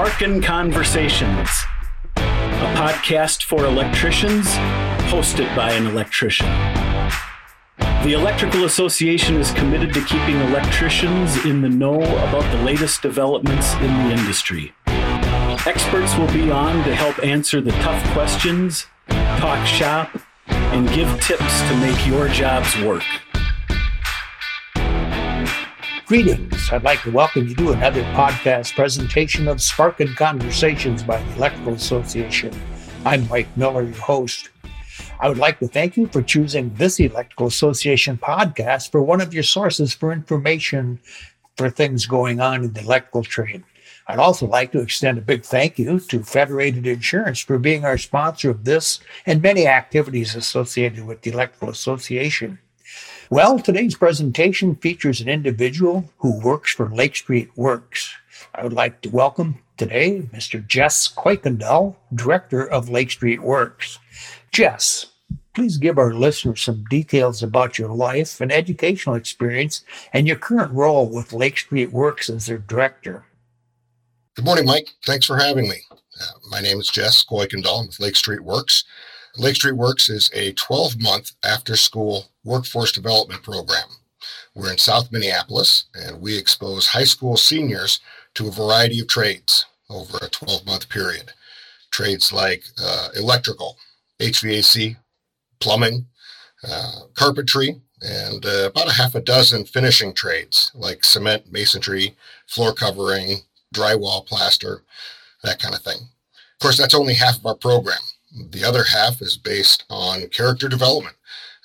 Sparkin Conversations, a podcast for electricians, hosted by an electrician. The Electrical Association is committed to keeping electricians in the know about the latest developments in the industry. Experts will be on to help answer the tough questions, talk shop, and give tips to make your jobs work. Greetings. I'd like to welcome you to another podcast presentation of Sparkin Conversations by the Electrical Association. I'm Mike Miller, your host. I would like to thank you for choosing this Electrical Association podcast for one of your sources for information for things going on in the electrical trade. I'd also like to extend a big thank you to Federated Insurance for being our sponsor of this and many activities associated with the Electrical Association. Well, today's presentation features an individual who works for Lake Street Works. I would like to welcome today Mr. Jess Coykendall, Director of Lake Street Works. Jess, please give our listeners some details about your life and educational experience and your current role with Lake Street Works as their director. Good morning, Mike. Thanks for having me. Uh, my name is Jess Coykendall with Lake Street Works. Lake Street Works is a 12 month after school workforce development program. We're in South Minneapolis and we expose high school seniors to a variety of trades over a 12 month period. Trades like uh, electrical, HVAC, plumbing, uh, carpentry, and uh, about a half a dozen finishing trades like cement, masonry, floor covering, drywall, plaster, that kind of thing. Of course, that's only half of our program. The other half is based on character development.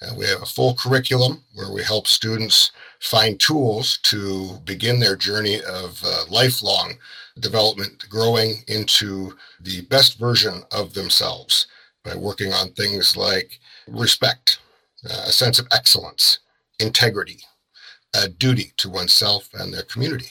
Uh, we have a full curriculum where we help students find tools to begin their journey of uh, lifelong development, growing into the best version of themselves by working on things like respect, uh, a sense of excellence, integrity, a duty to oneself and their community.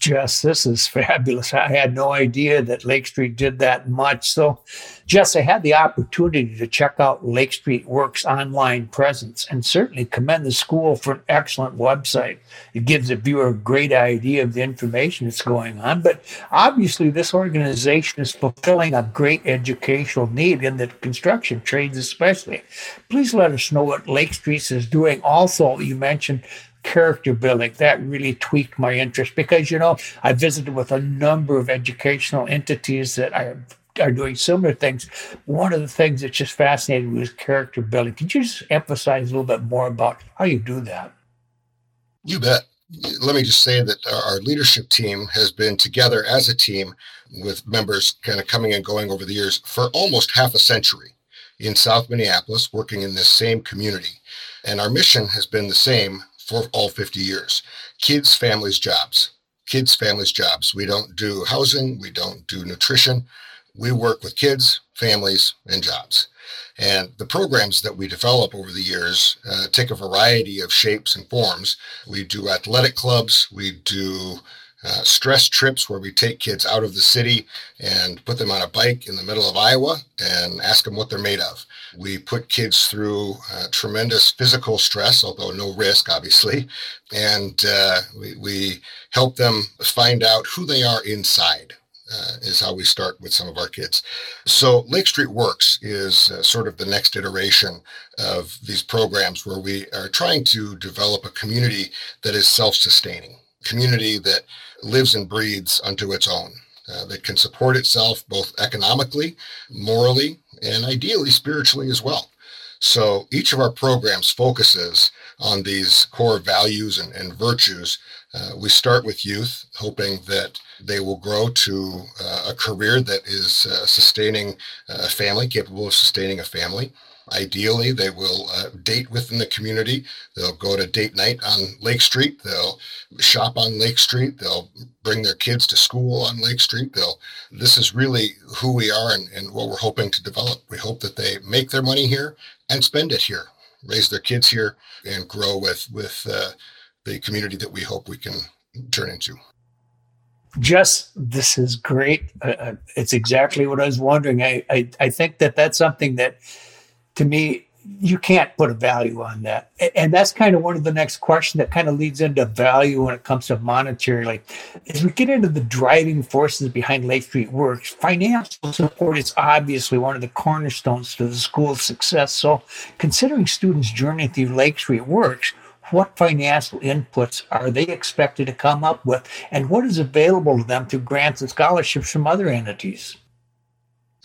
Jess, this is fabulous. I had no idea that Lake Street did that much. So, Jess, I had the opportunity to check out Lake Street Works online presence and certainly commend the school for an excellent website. It gives the viewer a great idea of the information that's going on. But obviously, this organization is fulfilling a great educational need in the construction trades, especially. Please let us know what Lake Street is doing. Also, you mentioned character building that really tweaked my interest because you know i visited with a number of educational entities that are are doing similar things. One of the things that just fascinated me was character building. Could you just emphasize a little bit more about how you do that? You bet. Let me just say that our leadership team has been together as a team with members kind of coming and going over the years for almost half a century in south minneapolis working in this same community. And our mission has been the same for all 50 years. Kids, families, jobs. Kids, families, jobs. We don't do housing. We don't do nutrition. We work with kids, families, and jobs. And the programs that we develop over the years uh, take a variety of shapes and forms. We do athletic clubs. We do uh, stress trips where we take kids out of the city and put them on a bike in the middle of Iowa and ask them what they're made of. We put kids through uh, tremendous physical stress, although no risk, obviously, and uh, we, we help them find out who they are inside. Uh, is how we start with some of our kids. So Lake Street Works is uh, sort of the next iteration of these programs where we are trying to develop a community that is self-sustaining, community that lives and breathes unto its own, uh, that can support itself both economically, morally, and ideally spiritually as well. So each of our programs focuses on these core values and, and virtues. Uh, we start with youth, hoping that they will grow to uh, a career that is uh, sustaining a family, capable of sustaining a family. Ideally, they will uh, date within the community. They'll go to date night on Lake Street. They'll shop on Lake Street. They'll bring their kids to school on Lake Street. They'll. This is really who we are and, and what we're hoping to develop. We hope that they make their money here and spend it here, raise their kids here, and grow with with uh, the community that we hope we can turn into just this is great. Uh, uh, it's exactly what I was wondering. I, I, I think that that's something that to me you can't put a value on that. And that's kind of one of the next questions that kind of leads into value when it comes to monetary. Like as we get into the driving forces behind Lake Street Works, financial support is obviously one of the cornerstones to the school's success. So considering students' journey through Lake Street Works, what financial inputs are they expected to come up with and what is available to them through grants and scholarships from other entities?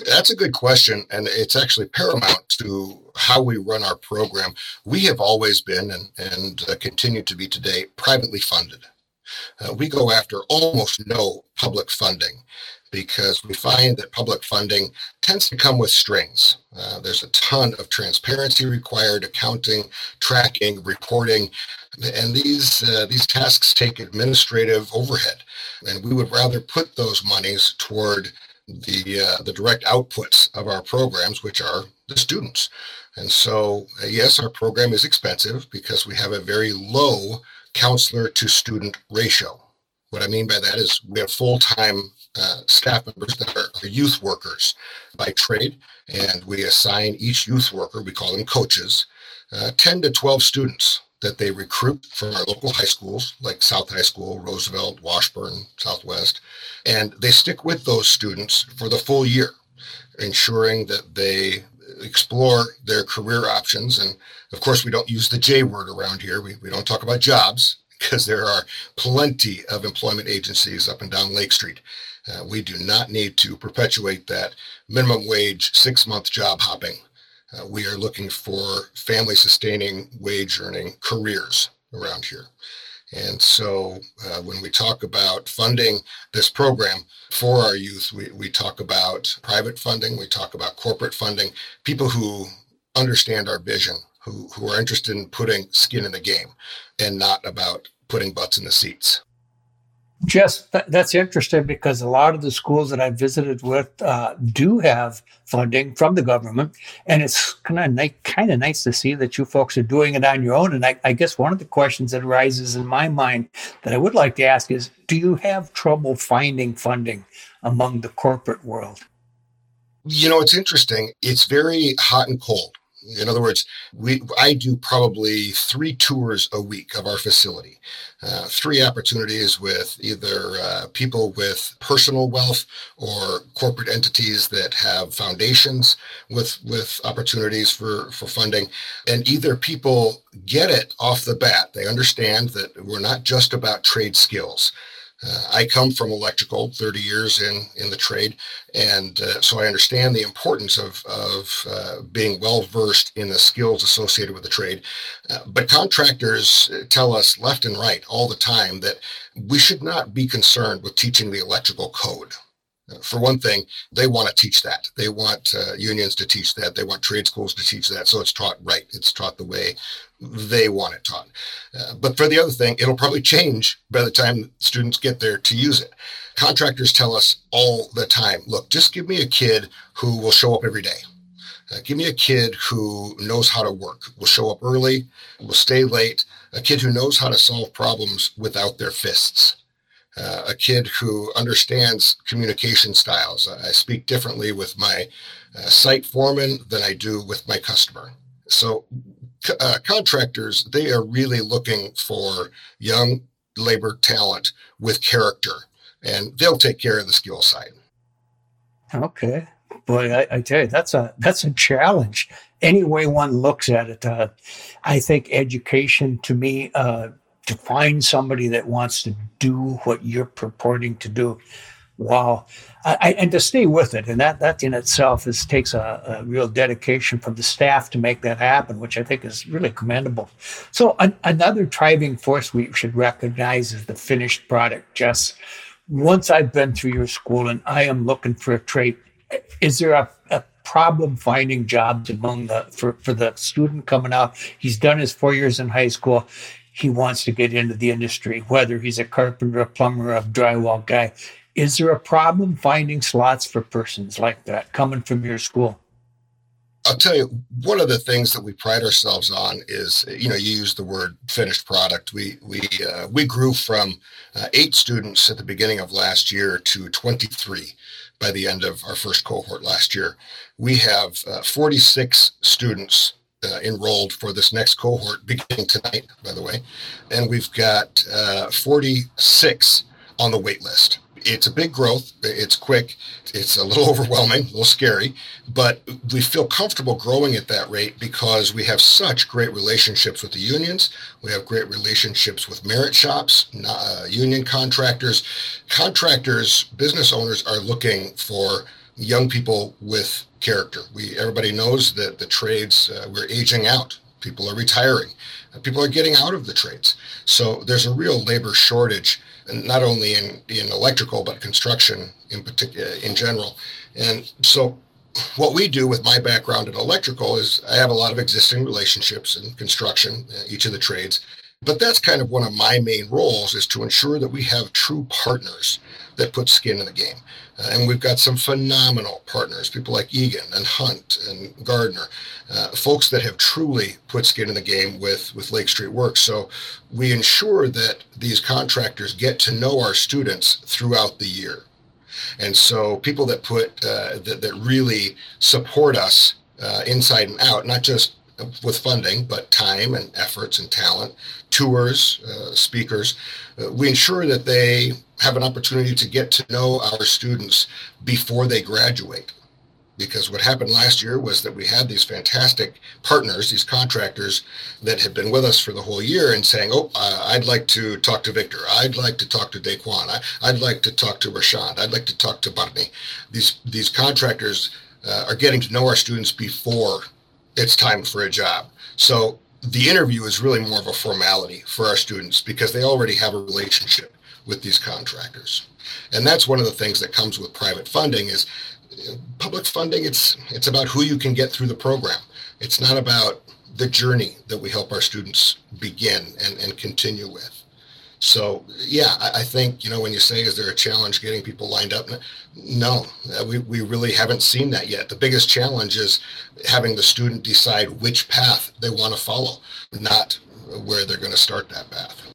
That's a good question. And it's actually paramount to how we run our program. We have always been and, and uh, continue to be today privately funded. Uh, we go after almost no public funding because we find that public funding tends to come with strings. Uh, there's a ton of transparency required, accounting, tracking, reporting, and these uh, these tasks take administrative overhead. And we would rather put those monies toward the uh, the direct outputs of our programs, which are the students. And so, uh, yes, our program is expensive because we have a very low counselor to student ratio. What I mean by that is we have full time uh, staff members that are, are youth workers by trade, and we assign each youth worker, we call them coaches, uh, 10 to 12 students that they recruit from our local high schools like South High School, Roosevelt, Washburn, Southwest, and they stick with those students for the full year, ensuring that they explore their career options. And of course, we don't use the J word around here. We, we don't talk about jobs because there are plenty of employment agencies up and down Lake Street. Uh, we do not need to perpetuate that minimum wage six month job hopping uh, we are looking for family sustaining wage earning careers around here. And so uh, when we talk about funding this program for our youth, we, we talk about private funding, we talk about corporate funding, people who understand our vision, who, who are interested in putting skin in the game and not about putting butts in the seats. Just that's interesting because a lot of the schools that I visited with uh, do have funding from the government, and it's kind of nice, kind of nice to see that you folks are doing it on your own. And I, I guess one of the questions that arises in my mind that I would like to ask is: Do you have trouble finding funding among the corporate world? You know, it's interesting. It's very hot and cold. In other words, we I do probably three tours a week of our facility, uh, three opportunities with either uh, people with personal wealth or corporate entities that have foundations with with opportunities for for funding, and either people get it off the bat, they understand that we're not just about trade skills. Uh, I come from electrical, 30 years in in the trade, and uh, so I understand the importance of of uh, being well versed in the skills associated with the trade. Uh, but contractors tell us left and right all the time that we should not be concerned with teaching the electrical code for one thing, they want to teach that. They want uh, unions to teach that. They want trade schools to teach that. So it's taught right. It's taught the way they want it taught. Uh, but for the other thing, it'll probably change by the time students get there to use it. Contractors tell us all the time look, just give me a kid who will show up every day. Uh, give me a kid who knows how to work, will show up early, will stay late, a kid who knows how to solve problems without their fists uh, a kid who understands communication styles. I speak differently with my uh, site foreman than I do with my customer. So, uh, contractors, they are really looking for young labor talent with character, and they'll take care of the skill side. Okay. Boy, I, I tell you, that's a that's a challenge. Any way one looks at it, uh, I think education to me uh, to find somebody that wants to do what you're purporting to do. Wow. I, and to stay with it. And that, that in itself is takes a, a, real dedication from the staff to make that happen, which I think is really commendable. So an, another driving force we should recognize is the finished product. Jess, once I've been through your school and I am looking for a trade, is there a, a problem finding jobs among the for, for the student coming out? He's done his four years in high school he wants to get into the industry, whether he's a carpenter, a plumber, a drywall guy. Is there a problem finding slots for persons like that coming from your school? I'll tell you, one of the things that we pride ourselves on is, you know, you use the word finished product. We we uh, we grew from uh, eight students at the beginning of last year to 23 by the end of our first cohort last year. We have uh, 46 students uh, enrolled for this next cohort beginning tonight, by the way. And we've got uh, 46 on the wait list it's a big growth. It's quick. It's a little overwhelming, a little scary, but we feel comfortable growing at that rate because we have such great relationships with the unions. We have great relationships with merit shops, uh, union contractors. Contractors, business owners are looking for young people with character. We everybody knows that the trades uh, we're aging out. People are retiring. People are getting out of the trades. So there's a real labor shortage not only in, in electrical, but construction in particular, in general. And so what we do with my background in electrical is I have a lot of existing relationships in construction, uh, each of the trades. But that's kind of one of my main roles is to ensure that we have true partners that put skin in the game. Uh, and we've got some phenomenal partners, people like Egan and Hunt and Gardner, uh, folks that have truly put skin in the game with, with Lake Street Works. So we ensure that these contractors get to know our students throughout the year. And so people that put, uh, that, that really support us uh, inside and out, not just with funding, but time and efforts and talent, tours, uh, speakers. Uh, we ensure that they have an opportunity to get to know our students before they graduate. Because what happened last year was that we had these fantastic partners, these contractors that had been with us for the whole year and saying, Oh, I'd like to talk to Victor. I'd like to talk to Daquan. I, would like to talk to Rashad. I'd like to talk to Barney. These, these contractors uh, are getting to know our students before it's time for a job. So the interview is really more of a formality for our students because they already have a relationship with these contractors. And that's one of the things that comes with private funding is public funding it's it's about who you can get through the program. It's not about the journey that we help our students begin and, and continue with. So yeah, I, I, think you know when you say is there a challenge getting people lined up? No, uh, we we really haven't seen that yet. The biggest challenge is having the student decide which path they want to follow, not where they're going to start that path.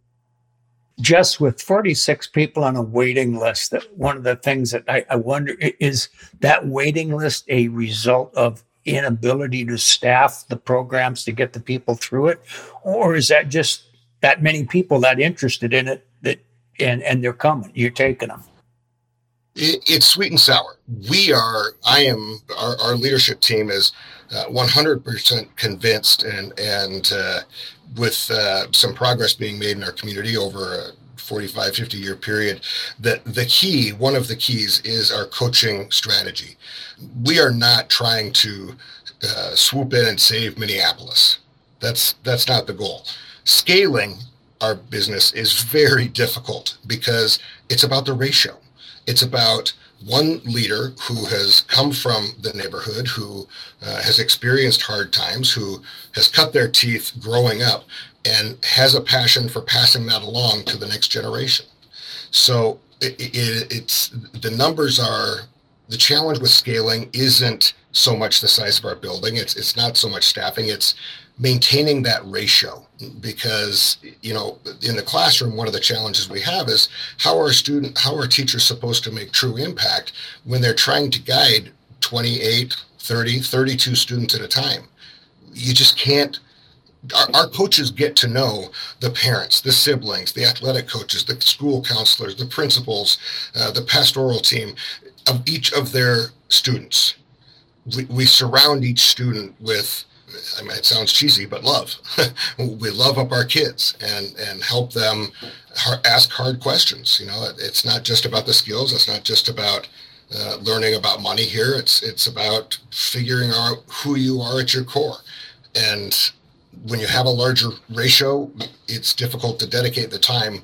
Just with 46 people on a waiting list, that one of the things that I, I wonder is that waiting list a result of inability to staff the programs to get the people through it, or is that just that many people that interested in it that and and they're coming. You're taking them. It, it's sweet and sour. We are. I am. Our, our leadership team is uh, 100% convinced, and and uh, with uh, some progress being made in our community over a 45, 50 year period, that the key, one of the keys, is our coaching strategy. We are not trying to uh, swoop in and save Minneapolis. That's that's not the goal scaling our business is very difficult because it's about the ratio. It's about one leader who has come from the neighborhood, who uh, has experienced hard times, who has cut their teeth growing up, and has a passion for passing that along to the next generation. So it, it, it's the numbers are the challenge with scaling isn't so much the size of our building. It's it's not so much staffing. It's maintaining that ratio because you know in the classroom one of the challenges we have is how are student how are teachers supposed to make true impact when they're trying to guide 28 30 32 students at a time? You just can't our, our coaches get to know the parents the siblings the athletic coaches the school counselors the principals uh, the pastoral team of each of their students. We, we surround each student with I mean, it sounds cheesy, but love. we love up our kids and and help them ask hard questions. You know, it's not just about the skills. It's not just about uh, learning about money here. It's it's about figuring out who you are at your core. And when you have a larger ratio, it's difficult to dedicate the time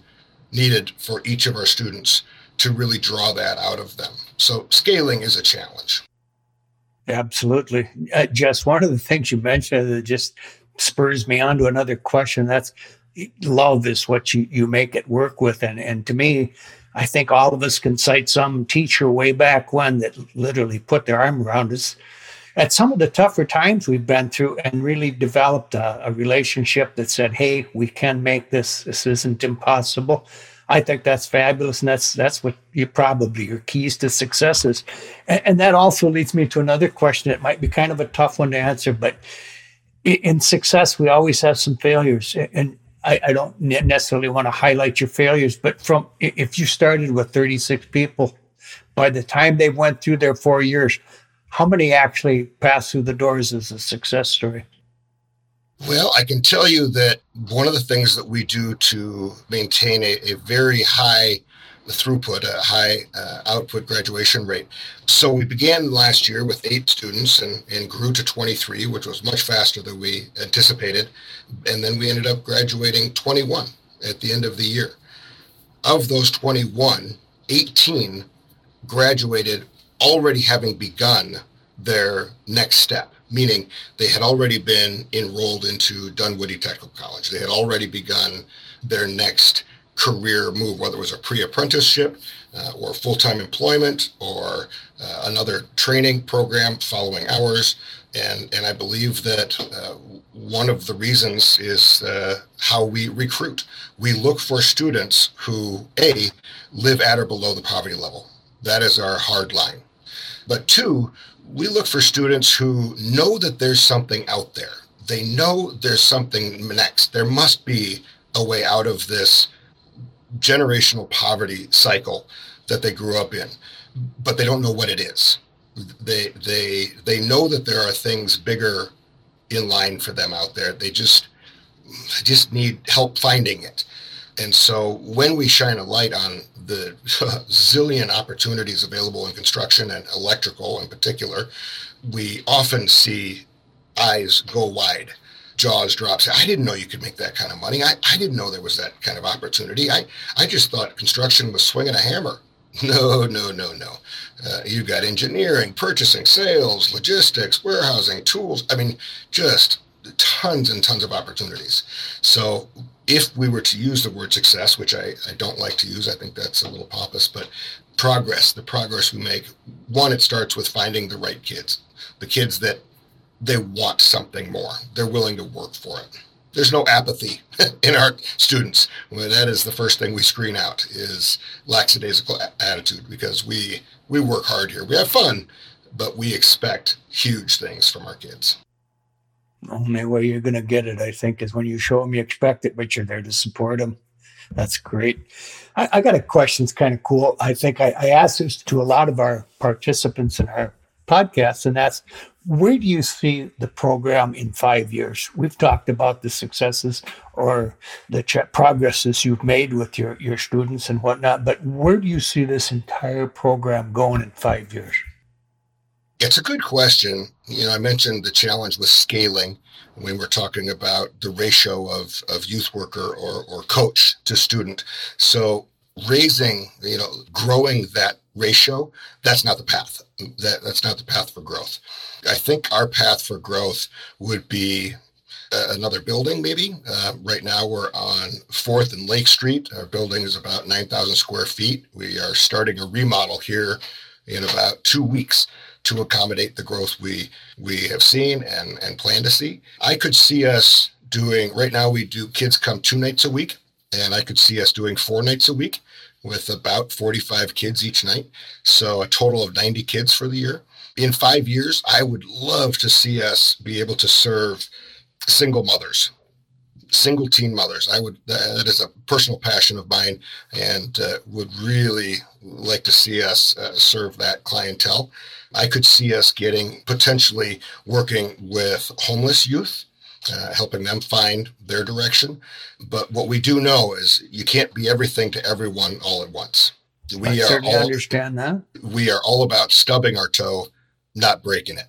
needed for each of our students to really draw that out of them. So scaling is a challenge. Absolutely. Uh, Jess, one of the things you mentioned that just spurs me on to another question. That's love is what you, you make it work with. And, and to me, I think all of us can cite some teacher way back when that literally put their arm around us at some of the tougher times we've been through and really developed a, a relationship that said, hey, we can make this. This isn't impossible. I think that's fabulous, and that's that's what you probably your keys to success is. And, and that also leads me to another question. It might be kind of a tough one to answer, but in success, we always have some failures. And I, I don't necessarily want to highlight your failures, but from if you started with 36 people, by the time they went through their four years, how many actually passed through the doors as a success story? Well, I can tell you that one of the things that we do to maintain a, a very high throughput, a high uh, output graduation rate. So we began last year with eight students and, and grew to 23, which was much faster than we anticipated. And then we ended up graduating 21 at the end of the year. Of those 21, 18 graduated already having begun their next step, meaning they had already been enrolled into Dunwoody Technical College. They had already begun their next career move, whether it was a pre-apprenticeship uh, or full-time employment or uh, another training program following hours. And, and I believe that uh, one of the reasons is uh, how we recruit. We look for students who, A, live at or below the poverty level. That is our hard line. But two, we look for students who know that there's something out there. They know there's something next. There must be a way out of this generational poverty cycle that they grew up in, but they don't know what it is. They they they know that there are things bigger in line for them out there. They just just need help finding it. And so when we shine a light on the zillion opportunities available in construction and electrical in particular, we often see eyes go wide jaws drops. I didn't know you could make that kind of money. I, I didn't know there was that kind of opportunity. I, I just thought construction was swinging a hammer. No, no, no, no. Uh, you've got engineering, purchasing, sales, logistics, warehousing, tools. I mean, just tons and tons of opportunities. So if we were to use the word success, which I, I don't like to use, I think that's a little pompous, but progress, the progress we make, one, it starts with finding the right kids, the kids that they want something more. They're willing to work for it. There's no apathy in our students. Well, that is the first thing we screen out is lackadaisical attitude because we we work hard here. We have fun, but we expect huge things from our kids. Only way you're going to get it, I think, is when you show them you expect it, but you're there to support them. That's great. I, I got a question. It's kind of cool. I think I, I asked this to a lot of our participants in our podcast, and that's where do you see the program in five years? We've talked about the successes or the ch- progresses you've made with your, your students and whatnot, but where do you see this entire program going in five years? It's a good question. You know, I mentioned the challenge with scaling when we're talking about the ratio of, of youth worker or, or coach to student. So raising, you know, growing that ratio, that's not the path. That, that's not the path for growth. I think our path for growth would be uh, another building, maybe. Uh, right now, we're on 4th and Lake Street. Our building is about 9,000 square feet. We are starting a remodel here in about two weeks to accommodate the growth we we have seen and and plan to see. I could see us doing right now. We do kids come two nights a week, and I could see us doing four nights a week with about 45 kids each night. So a total of 90 kids for the year in five years, I would love to see us be able to serve single mothers, single teen mothers. I would, that is a personal passion of mine and uh, would really like to see us uh, serve that clientele. I could see us getting potentially working with homeless youth. Uh, helping them find their direction. But what we do know is you can't be everything to everyone all at once. We I certainly all, understand that. We are all about stubbing our toe not breaking it.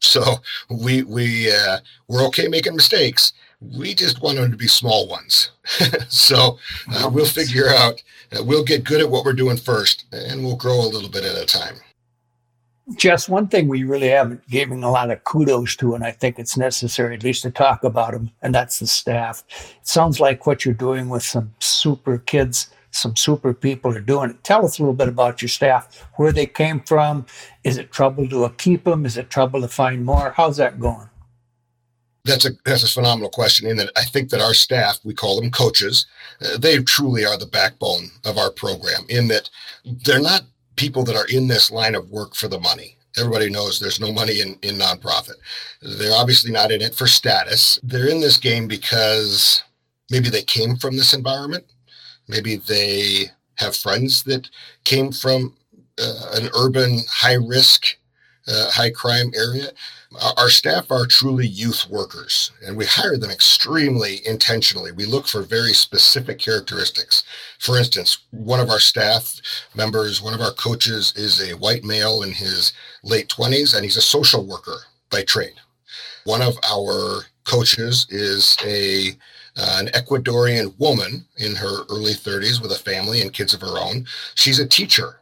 So we we uh, we're okay making mistakes. We just want them to be small ones. so uh, we'll figure out. Uh, we'll get good at what we're doing first, and we'll grow a little bit at a time. Just one thing we really haven't given a lot of kudos to, and I think it's necessary at least to talk about them, and that's the staff. It sounds like what you're doing with some super kids some super people are doing it. Tell us a little bit about your staff, where they came from. Is it trouble to keep them? Is it trouble to find more? How's that going? That's a that's a phenomenal question. In that I think that our staff, we call them coaches, uh, they truly are the backbone of our program. In that they're not people that are in this line of work for the money. Everybody knows there's no money in, in nonprofit. They're obviously not in it for status. They're in this game because maybe they came from this environment. Maybe they have friends that came from uh, an urban high risk, uh, high crime area. Our staff are truly youth workers, and we hire them extremely intentionally. We look for very specific characteristics. For instance, one of our staff members, one of our coaches, is a white male in his late 20s, and he's a social worker by trade. One of our coaches is a uh, an Ecuadorian woman in her early 30s with a family and kids of her own. She's a teacher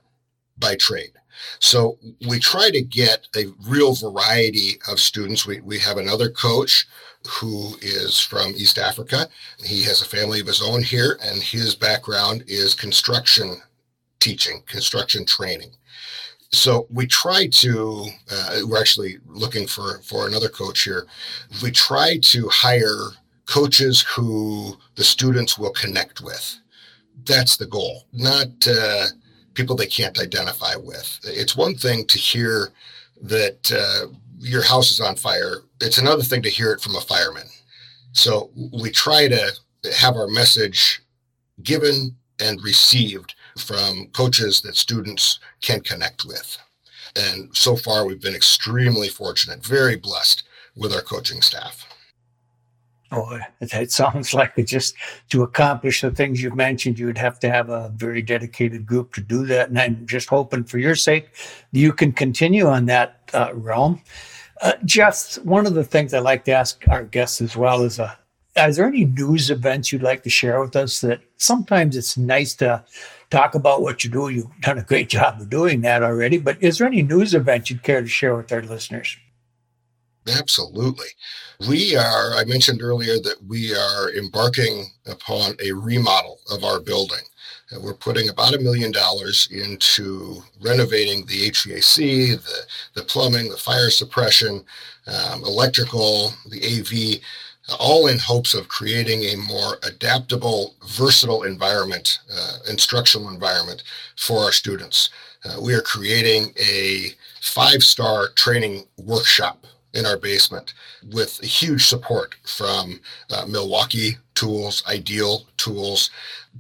by trade. So we try to get a real variety of students. We, we have another coach who is from East Africa. He has a family of his own here, and his background is construction teaching, construction training. So we try to, uh, we're actually looking for, for another coach here. We try to hire coaches who the students will connect with. That's the goal, not uh, people they can't identify with. It's one thing to hear that uh, your house is on fire. It's another thing to hear it from a fireman. So we try to have our message given and received from coaches that students can connect with. And so far, we've been extremely fortunate, very blessed with our coaching staff. Oh, it sounds like it just to accomplish the things you've mentioned, you'd have to have a very dedicated group to do that. And I'm just hoping for your sake you can continue on that uh, realm. Uh, Jeff, one of the things I like to ask our guests as well is, uh, is there any news events you'd like to share with us that sometimes it's nice to talk about what you do? You've done a great job of doing that already, but is there any news event you'd care to share with our listeners? Absolutely. We are, I mentioned earlier that we are embarking upon a remodel of our building. And we're putting about a million dollars into renovating the HVAC, the, the plumbing, the fire suppression, um, electrical, the AV, all in hopes of creating a more adaptable, versatile environment, uh, instructional environment for our students. Uh, we are creating a five-star training workshop in our basement with huge support from uh, Milwaukee Tools, Ideal Tools,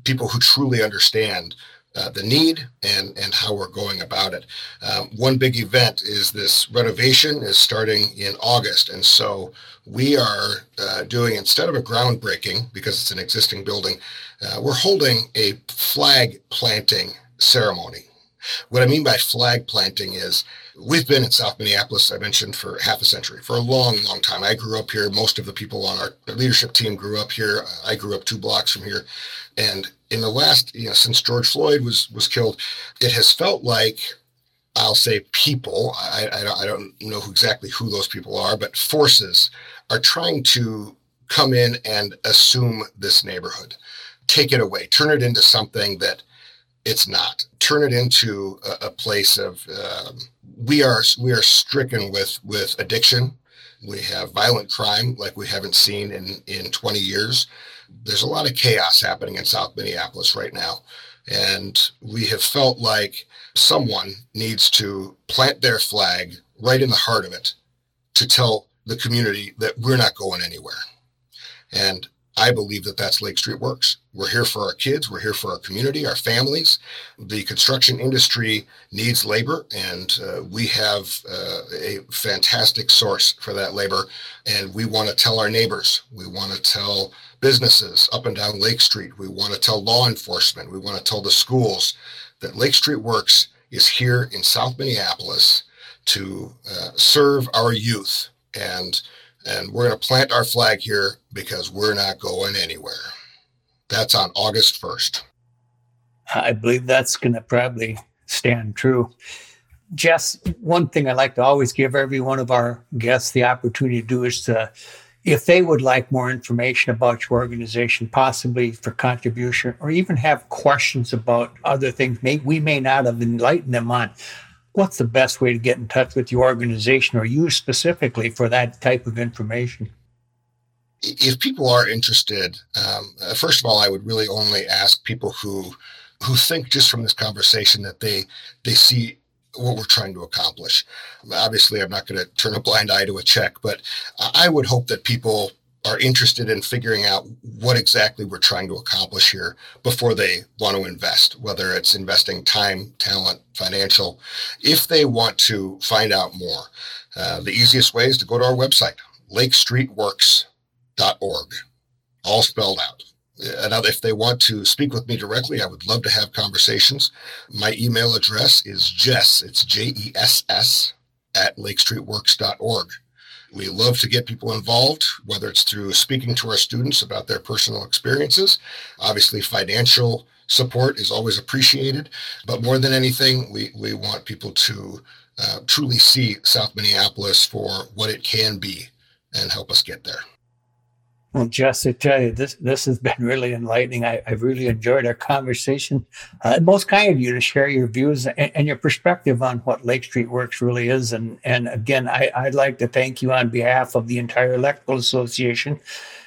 people who truly understand uh, the need and and how we're going about it. Um, one big event is this renovation is starting in August, and so we are uh, doing instead of a groundbreaking because it's an existing building, uh, we're holding a flag planting ceremony. What I mean by flag planting is We've been in South Minneapolis, I mentioned, for half a century, for a long, long time. I grew up here. Most of the people on our leadership team grew up here. I grew up two blocks from here. And in the last, you know, since George Floyd was was killed, it has felt like I'll say people. I, I, I don't know exactly who those people are, but forces are trying to come in and assume this neighborhood, take it away, turn it into something that it's not. Turn it into a, a place of um, we are we are stricken with with addiction. We have violent crime like we haven't seen in in 20 years. There's a lot of chaos happening in South Minneapolis right now, and we have felt like someone needs to plant their flag right in the heart of it to tell the community that we're not going anywhere. And I believe that that's Lake Street Works. We're here for our kids. We're here for our community, our families. The construction industry needs labor, and uh, we have uh, a fantastic source for that labor. And we want to tell our neighbors, we want to tell businesses up and down Lake Street, we want to tell law enforcement, we want to tell the schools that Lake Street Works is here in South Minneapolis to uh, serve our youth. And and we're going to plant our flag here because we're not going anywhere. That's on August 1st. I believe that's going to probably stand true. Jess, one thing I like to always give every one of our guests the opportunity to do is to, if they would like more information about your organization, possibly for contribution, or even have questions about other things may, we may not have enlightened them on, what's the best way to get in touch with your organization or you specifically for that type of information? If people are interested, um, uh, first of all, I would really only ask people who who think just from this conversation that they they see what we're trying to accomplish. Obviously, I'm not going to turn a blind eye to a check, but I would hope that people are interested in figuring out what exactly we're trying to accomplish here before they want to invest, whether it's investing time, talent, financial. If they want to find out more, uh, the easiest way is to go to our website, lakestreetworks.org, all spelled out. And if they want to speak with me directly, I would love to have conversations. My email address is Jess, it's J E S S, at lakestreetworks.org. We love to get people involved, whether it's through speaking to our students about their personal experiences. Obviously, financial support is always appreciated, but more than anything, we, we want people to uh, truly see South Minneapolis for what it can be and help us get there. Well, Jess, I tell you, this this has been really enlightening. I, have really enjoyed our conversation. Uh, most kind of you to share your views and, and, your perspective on what Lake Street Works really is. And and again, I, I'd like to thank you on behalf of the entire Electrical Association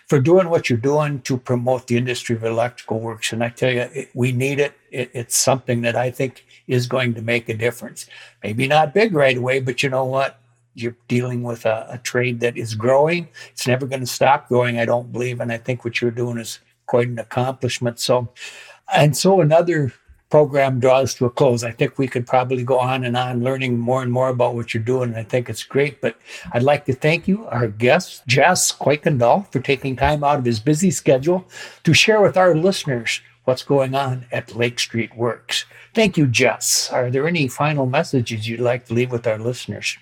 for doing what you're doing to promote the industry of electrical works. And I tell you, it, we need it. it. It's something that I think is going to make a difference. Maybe not big right away, but you know what? You're dealing with a, a trade that is growing. It's never going to stop growing, I don't believe. And I think what you're doing is quite an accomplishment. So, and so another program draws to a close. I think we could probably go on and on learning more and more about what you're doing. And I think it's great. But I'd like to thank you, our guest, Jess Coykendall, for taking time out of his busy schedule to share with our listeners what's going on at Lake Street Works. Thank you, Jess. Are there any final messages you'd like to leave with our listeners?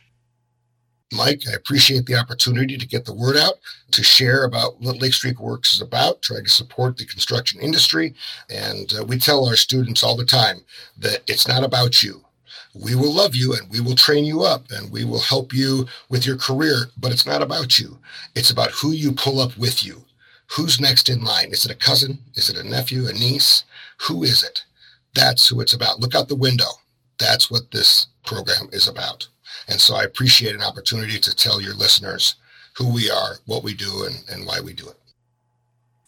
Mike, I appreciate the opportunity to get the word out, to share about what Lake Street Works is about, try to support the construction industry. And uh, we tell our students all the time that it's not about you. We will love you and we will train you up and we will help you with your career, but it's not about you. It's about who you pull up with you. Who's next in line? Is it a cousin? Is it a nephew, a niece? Who is it? That's who it's about. Look out the window. That's what this program is about. And so I appreciate an opportunity to tell your listeners who we are, what we do, and, and why we do it.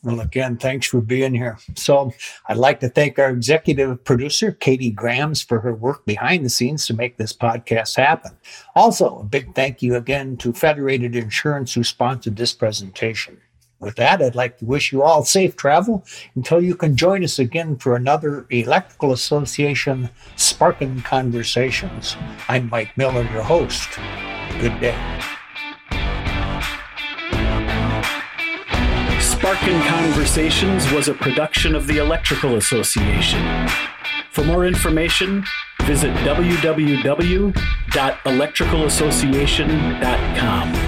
Well, again, thanks for being here. So, I'd like to thank our executive producer, Katie Grams, for her work behind the scenes to make this podcast happen. Also, a big thank you again to Federated Insurance, who sponsored this presentation. With that, I'd like to wish you all safe travel until you can join us again for another Electrical Association Sparkin Conversations. I'm Mike Miller, your host. Good day. Sparkin Conversations was a production of the Electrical Association. For more information, visit www.electricalassociation.com.